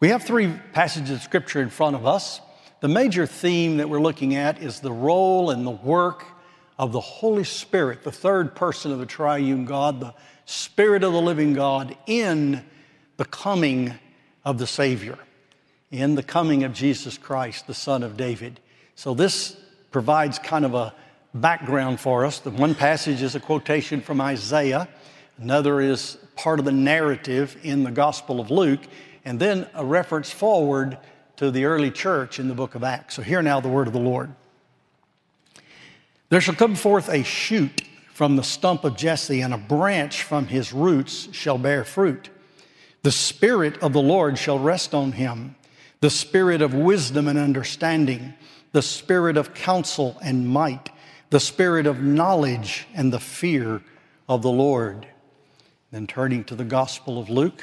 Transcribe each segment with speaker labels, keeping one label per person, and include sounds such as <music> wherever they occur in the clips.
Speaker 1: We have three passages of scripture in front of us. The major theme that we're looking at is the role and the work of the Holy Spirit, the third person of the triune God, the Spirit of the living God, in the coming of the Savior, in the coming of Jesus Christ, the Son of David. So, this provides kind of a background for us. The one passage is a quotation from Isaiah, another is part of the narrative in the Gospel of Luke, and then a reference forward to the early church in the book of Acts. So, hear now the word of the Lord. There shall come forth a shoot from the stump of Jesse, and a branch from his roots shall bear fruit. The Spirit of the Lord shall rest on him the Spirit of wisdom and understanding, the Spirit of counsel and might, the Spirit of knowledge and the fear of the Lord. Then turning to the Gospel of Luke.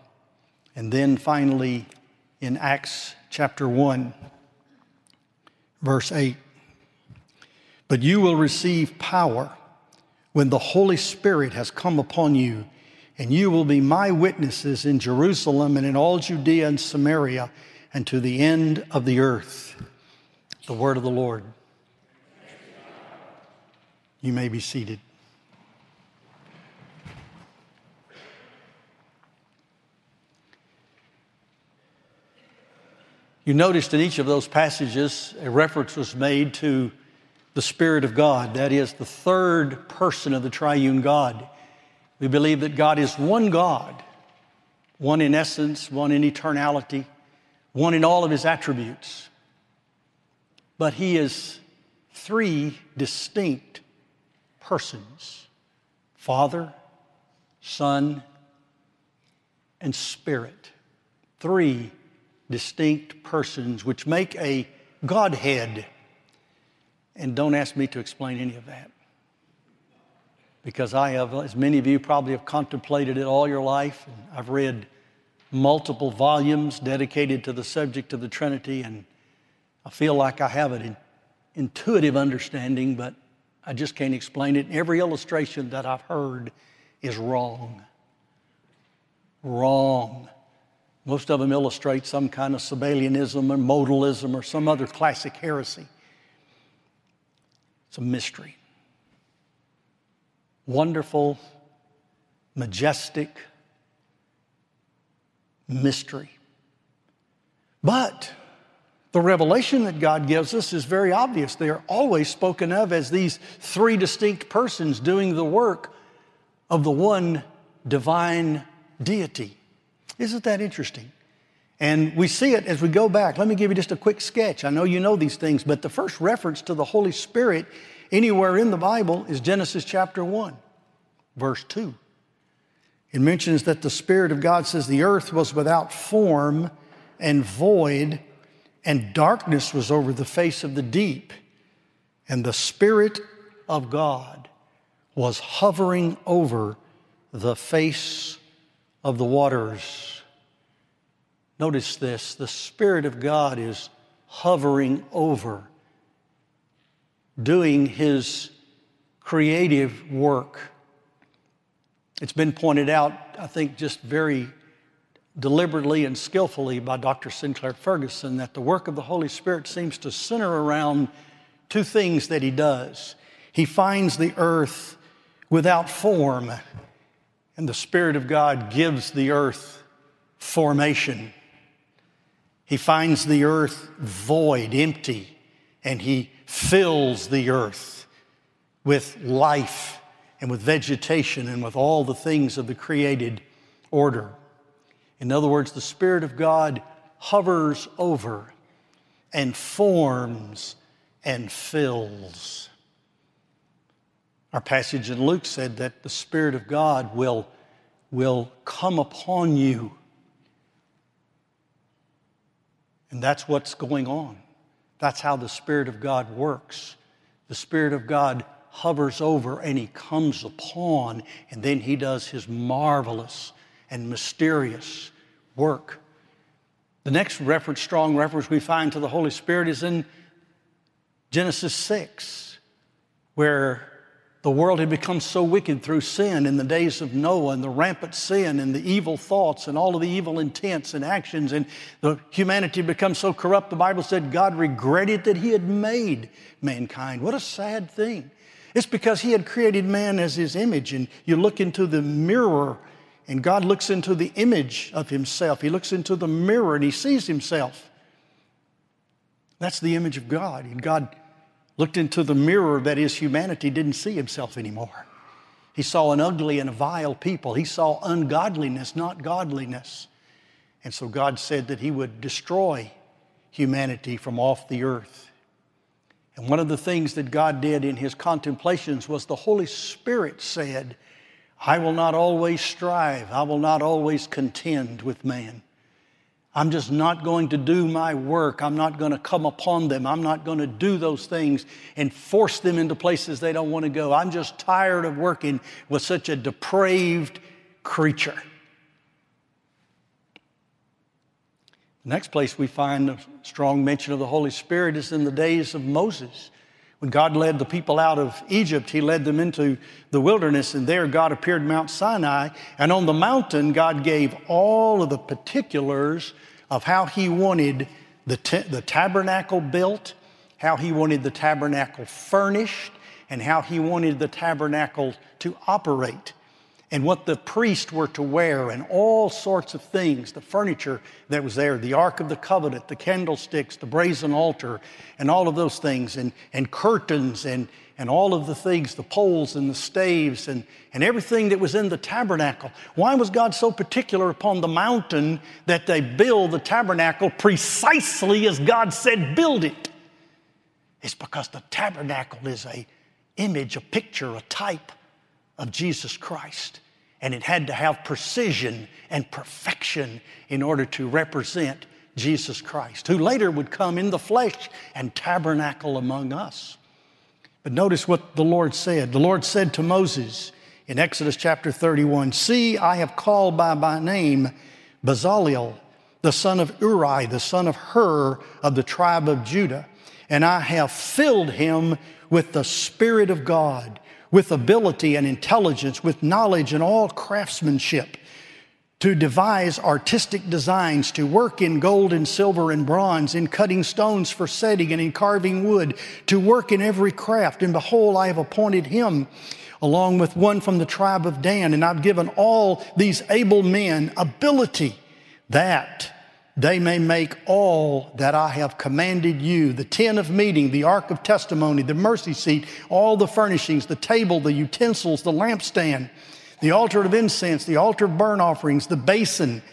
Speaker 1: And then finally, in Acts chapter 1, verse 8, but you will receive power when the Holy Spirit has come upon you, and you will be my witnesses in Jerusalem and in all Judea and Samaria and to the end of the earth. The word of the Lord. You may be seated. You noticed in each of those passages, a reference was made to the Spirit of God. That is the third person of the triune God. We believe that God is one God, one in essence, one in eternality, one in all of his attributes. But he is three distinct persons Father, Son, and Spirit. Three distinct persons, which make a Godhead. And don't ask me to explain any of that. Because I have, as many of you probably have contemplated it all your life, I've read multiple volumes dedicated to the subject of the Trinity, and I feel like I have an intuitive understanding, but I just can't explain it. Every illustration that I've heard is wrong. Wrong. Most of them illustrate some kind of Sabellianism or modalism or some other classic heresy. It's a mystery. Wonderful, majestic mystery. But the revelation that God gives us is very obvious. They are always spoken of as these three distinct persons doing the work of the one divine deity. Isn't that interesting? And we see it as we go back. Let me give you just a quick sketch. I know you know these things, but the first reference to the Holy Spirit anywhere in the Bible is Genesis chapter 1, verse 2. It mentions that the Spirit of God says the earth was without form and void, and darkness was over the face of the deep, and the Spirit of God was hovering over the face of the waters. Notice this the Spirit of God is hovering over, doing His creative work. It's been pointed out, I think, just very deliberately and skillfully by Dr. Sinclair Ferguson that the work of the Holy Spirit seems to center around two things that He does. He finds the earth without form, and the Spirit of God gives the earth formation. He finds the earth void, empty, and He fills the earth with life and with vegetation and with all the things of the created order. In other words, the Spirit of God hovers over and forms and fills. Our passage in Luke said that the Spirit of God will, will come upon you. And that's what's going on. That's how the Spirit of God works. The Spirit of God hovers over and He comes upon, and then He does His marvelous and mysterious work. The next reference, strong reference we find to the Holy Spirit is in Genesis 6, where the world had become so wicked through sin in the days of Noah and the rampant sin and the evil thoughts and all of the evil intents and actions, and the humanity had become so corrupt. The Bible said God regretted that He had made mankind. What a sad thing. It's because He had created man as His image, and you look into the mirror, and God looks into the image of Himself. He looks into the mirror and He sees Himself. That's the image of God. And God looked into the mirror that is humanity, didn't see himself anymore. He saw an ugly and a vile people. He saw ungodliness, not godliness. And so God said that He would destroy humanity from off the earth. And one of the things that God did in His contemplations was the Holy Spirit said, I will not always strive, I will not always contend with man. I'm just not going to do my work. I'm not going to come upon them. I'm not going to do those things and force them into places they don't want to go. I'm just tired of working with such a depraved creature. The next place we find a strong mention of the Holy Spirit is in the days of Moses. When God led the people out of Egypt, He led them into the wilderness, and there God appeared Mount Sinai. And on the mountain, God gave all of the particulars of how He wanted the, the tabernacle built, how He wanted the tabernacle furnished, and how He wanted the tabernacle to operate and what the priests were to wear and all sorts of things, the furniture that was there, the Ark of the Covenant, the candlesticks, the brazen altar, and all of those things, and, and curtains and, and all of the things, the poles and the staves and, and everything that was in the tabernacle. Why was God so particular upon the mountain that they build the tabernacle precisely as God said build it? It's because the tabernacle is a image, a picture, a type of Jesus Christ. And it had to have precision and perfection in order to represent Jesus Christ, who later would come in the flesh and tabernacle among us. But notice what the Lord said. The Lord said to Moses in Exodus chapter 31 See, I have called by my name Bezaleel, the son of Uri, the son of Hur of the tribe of Judah, and I have filled him with the Spirit of God with ability and intelligence, with knowledge and all craftsmanship, to devise artistic designs, to work in gold and silver and bronze, in cutting stones for setting and in carving wood, to work in every craft. And behold, I have appointed him along with one from the tribe of Dan, and I've given all these able men ability that they may make all that I have commanded you the tent of meeting, the ark of testimony, the mercy seat, all the furnishings, the table, the utensils, the lampstand, the altar of incense, the altar of burnt offerings, the basin,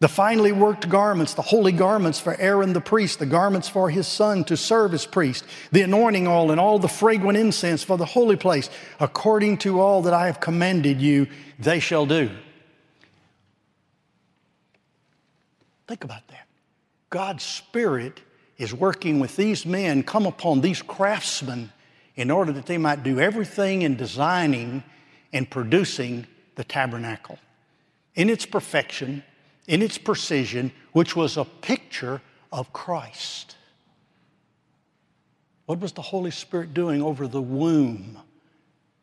Speaker 1: the finely worked garments, the holy garments for Aaron the priest, the garments for his son to serve as priest, the anointing oil, and all the fragrant incense for the holy place, according to all that I have commanded you, they shall do. Think about that. God's Spirit is working with these men, come upon these craftsmen in order that they might do everything in designing and producing the tabernacle in its perfection, in its precision, which was a picture of Christ. What was the Holy Spirit doing over the womb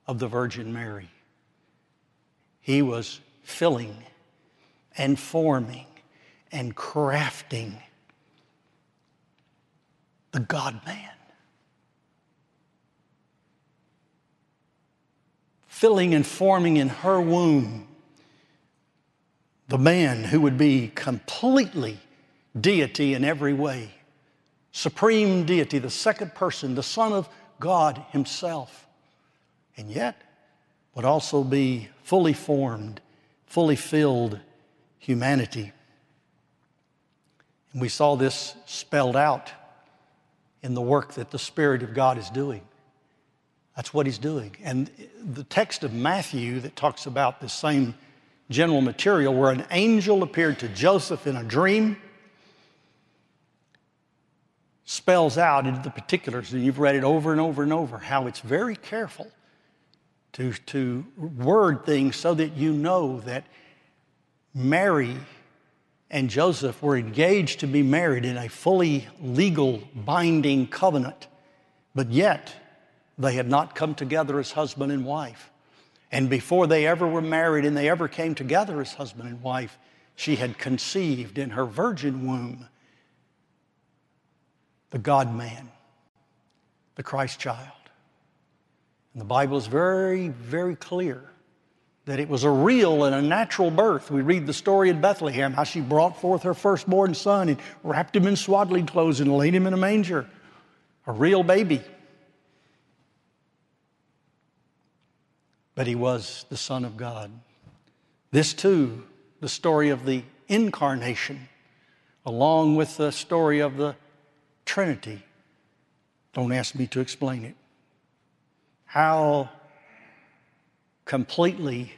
Speaker 1: of the Virgin Mary? He was filling and forming and crafting the God man. Filling and forming in her womb the man who would be completely deity in every way, supreme deity, the second person, the Son of God Himself, and yet would also be fully formed, fully filled humanity. And we saw this spelled out in the work that the Spirit of God is doing. That's what He's doing. And the text of Matthew that talks about the same general material, where an angel appeared to Joseph in a dream, spells out into the particulars, and you've read it over and over and over, how it's very careful to, to word things so that you know that Mary and Joseph were engaged to be married in a fully legal, binding covenant, but yet they had not come together as husband and wife. And before they ever were married and they ever came together as husband and wife, she had conceived in her virgin womb the God man, the Christ child. And the Bible is very, very clear that it was a real and a natural birth. We read the story in Bethlehem, how she brought forth her firstborn son and wrapped him in swaddling clothes and laid him in a manger. A real baby. But he was the Son of God. This too, the story of the incarnation, along with the story of the Trinity. Don't ask me to explain it. How completely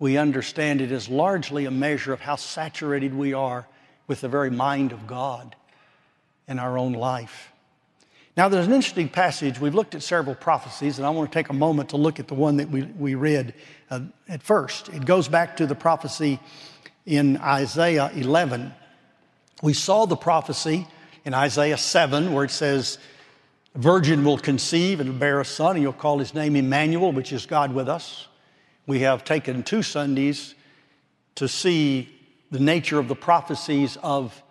Speaker 1: we understand it is largely a measure of how saturated we are with the very mind of God in our own life. Now, there's an interesting passage. We've looked at several prophecies, and I want to take a moment to look at the one that we, we read uh, at first. It goes back to the prophecy in Isaiah 11. We saw the prophecy in Isaiah 7 where it says, virgin will conceive and bear a son, and you'll call his name Emmanuel, which is God with us. We have taken two Sundays to see the nature of the prophecies of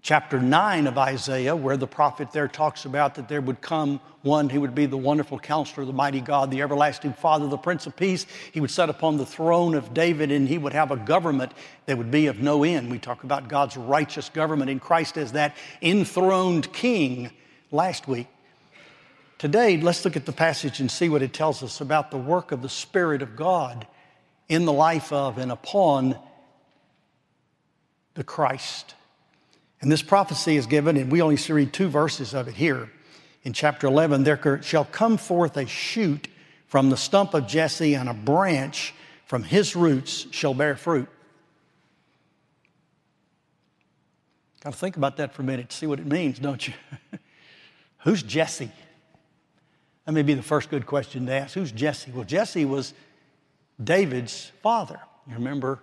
Speaker 1: chapter 9 of Isaiah, where the prophet there talks about that there would come one who would be the wonderful counselor, the mighty God, the everlasting Father, the Prince of Peace. He would sit upon the throne of David and he would have a government that would be of no end. We talk about God's righteous government in Christ as that enthroned king last week. Today, let's look at the passage and see what it tells us about the work of the Spirit of God in the life of and upon the Christ. And this prophecy is given, and we only see read two verses of it here. In chapter 11, there shall come forth a shoot from the stump of Jesse, and a branch from his roots shall bear fruit. Got to think about that for a minute to see what it means, don't you? <laughs> Who's Jesse? That may be the first good question to ask. Who's Jesse? Well, Jesse was David's father. You remember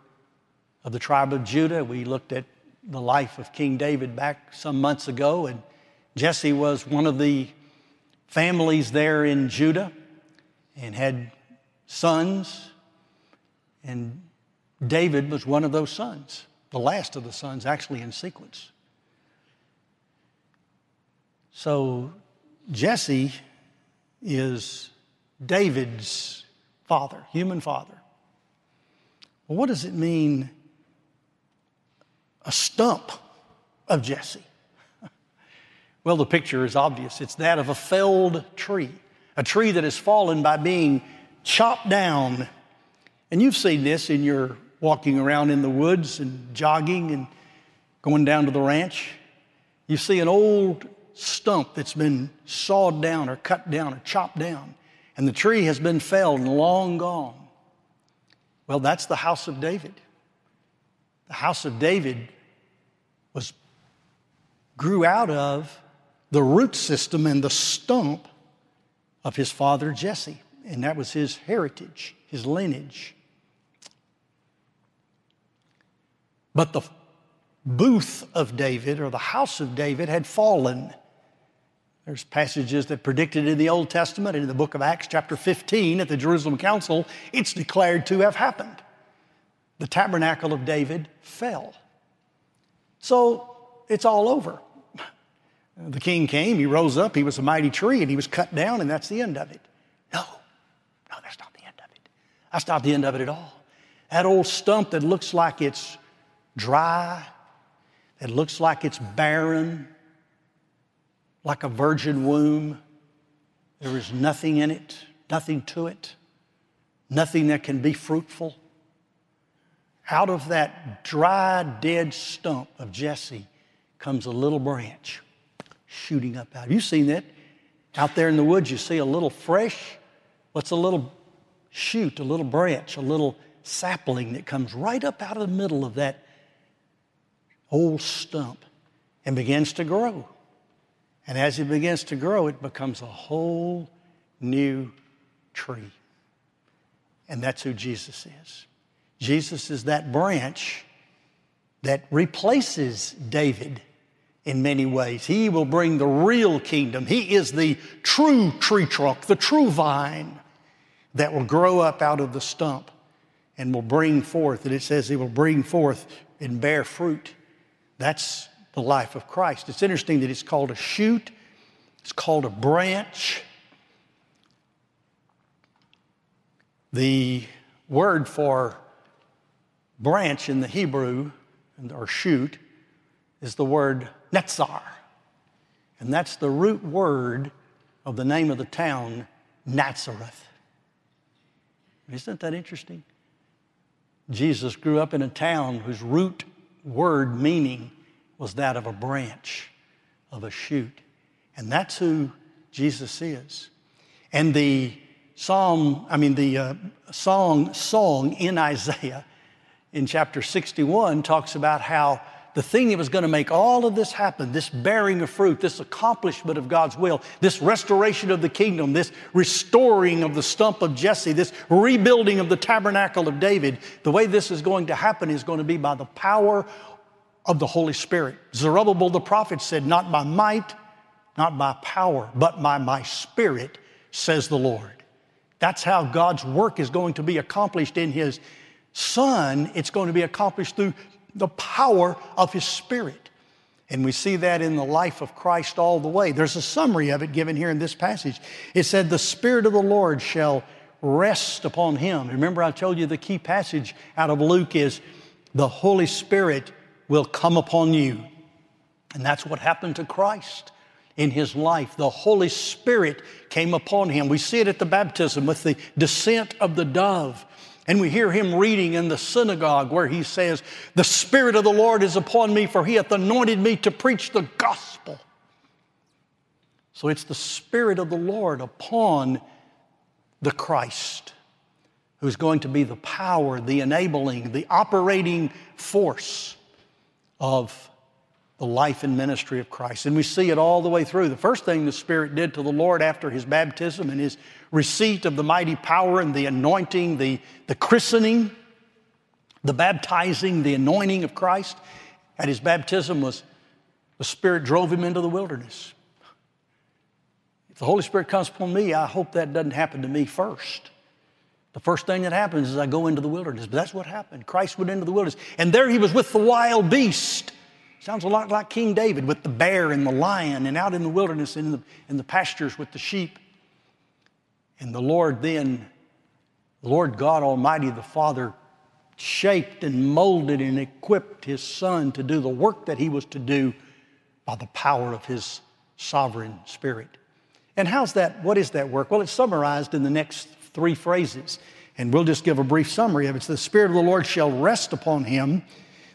Speaker 1: of the tribe of Judah? We looked at the life of King David back some months ago, and Jesse was one of the families there in Judah and had sons, and David was one of those sons, the last of the sons, actually in sequence. So Jesse is David's father, human father. Well, what does it mean, a stump of Jesse? <laughs> Well, the picture is obvious. It's that of a felled tree, a tree that has fallen by being chopped down. And you've seen this in your walking around in the woods and jogging and going down to the ranch. You see an old stump that's been sawed down or cut down or chopped down, and the tree has been felled and long gone. Well, that's the house of David. The house of David was grew out of the root system and the stump of his father Jesse, and that was his heritage, his lineage. But the booth of David or the house of David had fallen. There's passages that predicted in the Old Testament in the book of Acts, chapter 15, at the Jerusalem Council, it's declared to have happened. The tabernacle of David fell. So it's all over. The king came, he rose up, he was a mighty tree, and he was cut down, and that's the end of it. No, no, that's not the end of it. That's not the end of it at all. That old stump that looks like it's dry, that looks like it's barren, like a virgin womb. There is nothing in it, nothing to it, nothing that can be fruitful. Out of that dry, dead stump of Jesse comes a little branch shooting up out. Have you seen that? Out there in the woods, you see a little fresh, what's a little shoot, a little branch, a little sapling that comes right up out of the middle of that old stump and begins to grow. And as it begins to grow, it becomes a whole new tree. And that's who Jesus is. Jesus is that branch that replaces David in many ways. He will bring the real kingdom. He is the true tree trunk, the true vine that will grow up out of the stump and will bring forth. And it says he will bring forth and bear fruit. That's the life of Christ. It's interesting that it's called a shoot, it's called a branch. The word for branch in the Hebrew, or shoot, is the word netzar. And that's the root word of the name of the town, Nazareth. Isn't that interesting? Jesus grew up in a town whose root word meaning was that of a branch, of a shoot. And that's who Jesus is. And the psalm, I mean, the uh, song, song in Isaiah in chapter 61 talks about how the thing that was going to make all of this happen, this bearing of fruit, this accomplishment of God's will, this restoration of the kingdom, this restoring of the stump of Jesse, this rebuilding of the tabernacle of David, the way this is going to happen is going to be by the power of the Holy Spirit. Zerubbabel the prophet said, Not by might, not by power, but by my spirit, says the Lord. That's how God's work is going to be accomplished in His Son. It's going to be accomplished through the power of His Spirit. And we see that in the life of Christ all the way. There's a summary of it given here in this passage. It said, The Spirit of the Lord shall rest upon him. Remember, I told you the key passage out of Luke is, The Holy Spirit will come upon you. And that's what happened to Christ in his life. The Holy Spirit came upon him. We see it at the baptism with the descent of the dove. And we hear him reading in the synagogue where he says, The Spirit of the Lord is upon me, for he hath anointed me to preach the gospel. So it's the Spirit of the Lord upon the Christ who's going to be the power, the enabling, the operating force of the life and ministry of Christ. And we see it all the way through. The first thing the Spirit did to the Lord after his baptism and his receipt of the mighty power and the anointing, the, the christening, the baptizing, the anointing of Christ at his baptism was the Spirit drove him into the wilderness. If the Holy Spirit comes upon me, I hope that doesn't happen to me first. The first thing that happens is I go into the wilderness. But that's what happened. Christ went into the wilderness. And there he was with the wild beast. Sounds a lot like King David with the bear and the lion and out in the wilderness in the, in the pastures with the sheep. And the Lord then, the Lord God Almighty, the Father, shaped and molded and equipped his Son to do the work that he was to do by the power of his sovereign Spirit. And how's that? What is that work? Well, it's summarized in the next three phrases. And we'll just give a brief summary of it. It's the Spirit of the Lord shall rest upon him,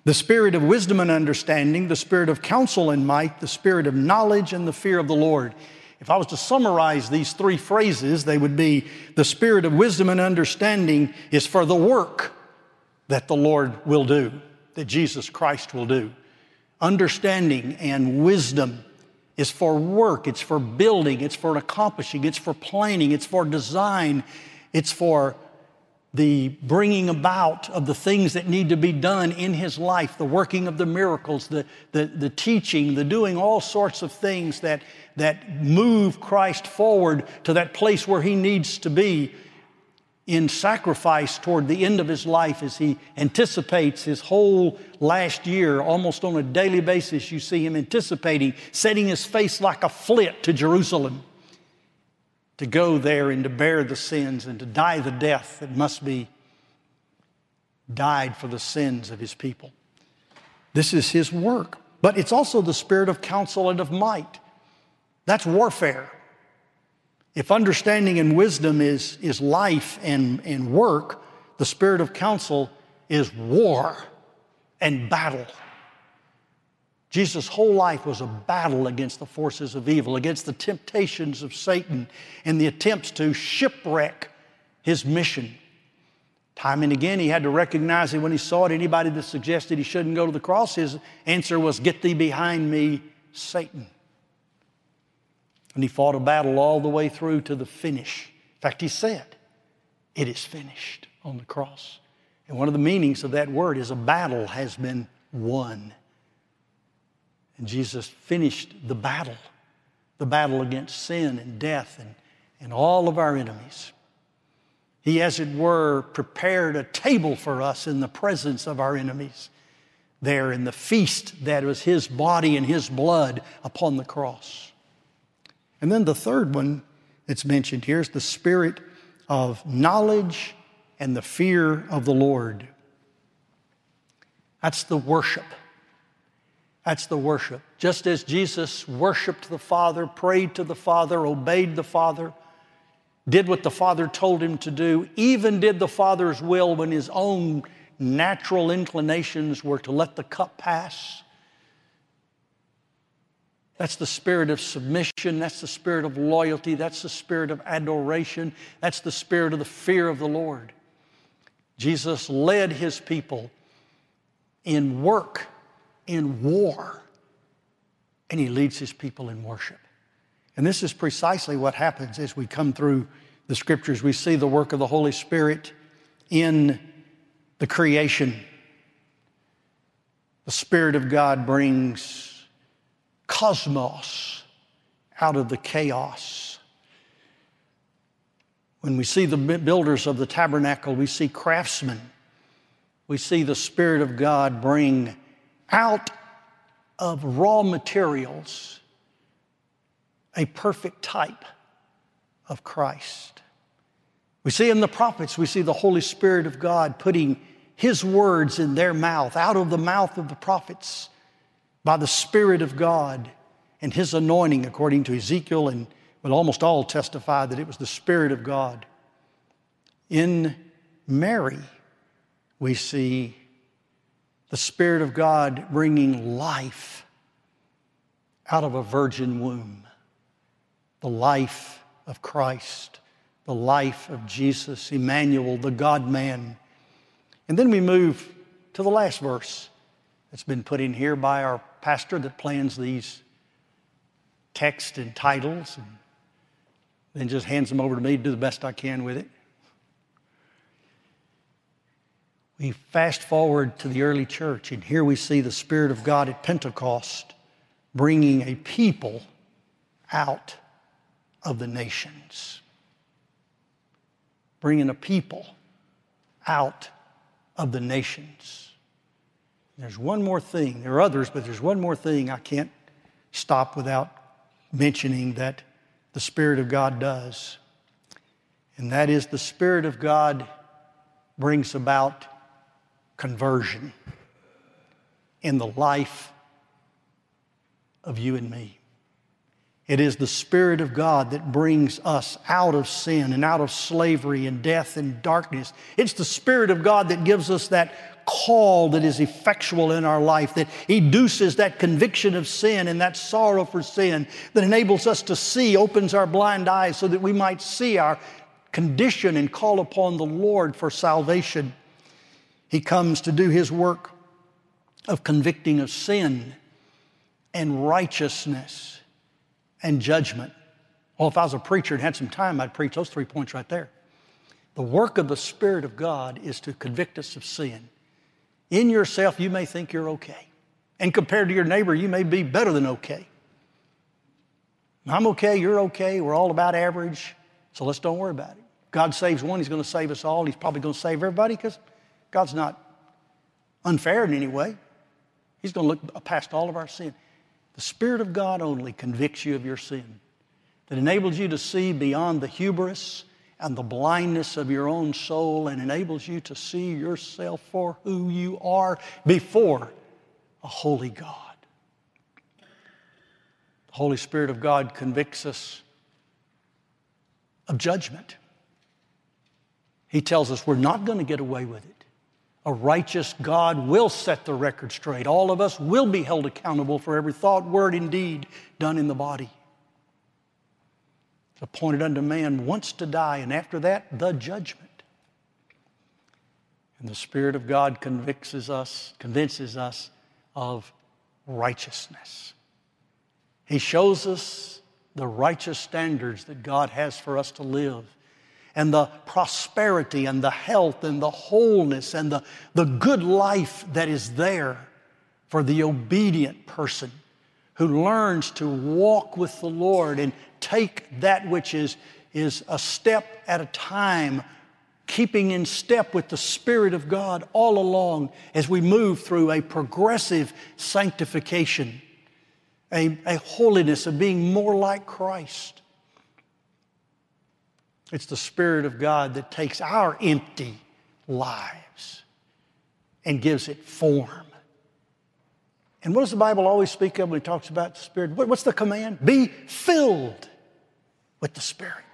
Speaker 1: the Spirit of wisdom and understanding, the Spirit of counsel and might, the Spirit of knowledge and the fear of the Lord. If I was to summarize these three phrases, they would be the spirit of wisdom and understanding is for the work that the Lord will do, that Jesus Christ will do. Understanding and wisdom is for work, it's for building, it's for accomplishing, it's for planning, it's for design, it's for the bringing about of the things that need to be done in his life, the working of the miracles, the, the, the teaching, the doing all sorts of things that, that move Christ forward to that place where he needs to be in sacrifice toward the end of his life as he anticipates his whole last year, almost on a daily basis. You see him anticipating, setting his face like a flit to Jerusalem to go there and to bear the sins and to die the death that must be died for the sins of his people. This is his work. But it's also the spirit of counsel and of might. That's warfare. If understanding and wisdom is, is life and, and work, the spirit of counsel is war and battle. Jesus' whole life was a battle against the forces of evil, against the temptations of Satan, and the attempts to shipwreck his mission. Time and again, he had to recognize it when he saw it. Anybody that suggested he shouldn't go to the cross, his answer was, Get thee behind me, Satan. And he fought a battle all the way through to the finish. In fact, he said, It is finished on the cross. And one of the meanings of that word is a battle has been won. And Jesus finished the battle, the battle against sin and death and, and all of our enemies. He, as it were, prepared a table for us in the presence of our enemies there in the feast that was His body and His blood upon the cross. And then the third one that's mentioned here is the spirit of knowledge and the fear of the Lord. That's the worship. That's the worship. Just as Jesus worshiped the Father, prayed to the Father, obeyed the Father, did what the Father told him to do, even did the Father's will when his own natural inclinations were to let the cup pass. That's the spirit of submission. That's the spirit of loyalty. That's the spirit of adoration. That's the spirit of the fear of the Lord. Jesus led his people in work in war, and he leads his people in worship. And this is precisely what happens as we come through the scriptures. We see the work of the Holy Spirit in the creation. The Spirit of God brings cosmos out of the chaos. When we see the builders of the tabernacle, we see craftsmen. We see the Spirit of God bring out of raw materials a perfect type of Christ. We see in the prophets, we see the Holy Spirit of God putting His words in their mouth, out of the mouth of the prophets, by the Spirit of God and His anointing, according to Ezekiel, and but almost all testify that it was the Spirit of God. In Mary, we see the Spirit of God bringing life out of a virgin womb, the life of Christ, the life of Jesus, Emmanuel, the God man. And then we move to the last verse that's been put in here by our pastor that plans these texts and titles and then just hands them over to me to do the best I can with it. We fast forward to the early church, and here we see the Spirit of God at Pentecost bringing a people out of the nations. Bringing a people out of the nations. There's one more thing. There are others, but there's one more thing I can't stop without mentioning that the Spirit of God does. And that is the Spirit of God brings about conversion in the life of you and me. It is the Spirit of God that brings us out of sin and out of slavery and death and darkness. It's the Spirit of God that gives us that call that is effectual in our life, that educes that conviction of sin and that sorrow for sin, that enables us to see, opens our blind eyes so that we might see our condition and call upon the Lord for salvation. He comes to do his work of convicting of sin and righteousness and judgment. Well, if I was a preacher and had some time, I'd preach those three points right there. The work of the Spirit of God is to convict us of sin. In yourself, you may think you're okay. And compared to your neighbor, you may be better than okay. I'm okay, you're okay, we're all about average, so let's don't worry about it. God saves one, He's going to save us all. He's probably going to save everybody because God's not unfair in any way. He's going to look past all of our sin. The Spirit of God only convicts you of your sin, that enables you to see beyond the hubris and the blindness of your own soul and enables you to see yourself for who you are before a holy God. The Holy Spirit of God convicts us of judgment. He tells us we're not going to get away with it. A righteous God will set the record straight. All of us will be held accountable for every thought, word, and deed done in the body. Appointed unto man once to die, and after that, the judgment. And the Spirit of God convinces us, convinces us of righteousness. He shows us the righteous standards that God has for us to live and the prosperity and the health and the wholeness and the, the good life that is there for the obedient person who learns to walk with the Lord and take that which is, is a step at a time, keeping in step with the Spirit of God all along as we move through a progressive sanctification, a, a holiness of being more like Christ. It's the Spirit of God that takes our empty lives and gives it form. And what does the Bible always speak of when it talks about the Spirit? What's the command? Be filled with the Spirit.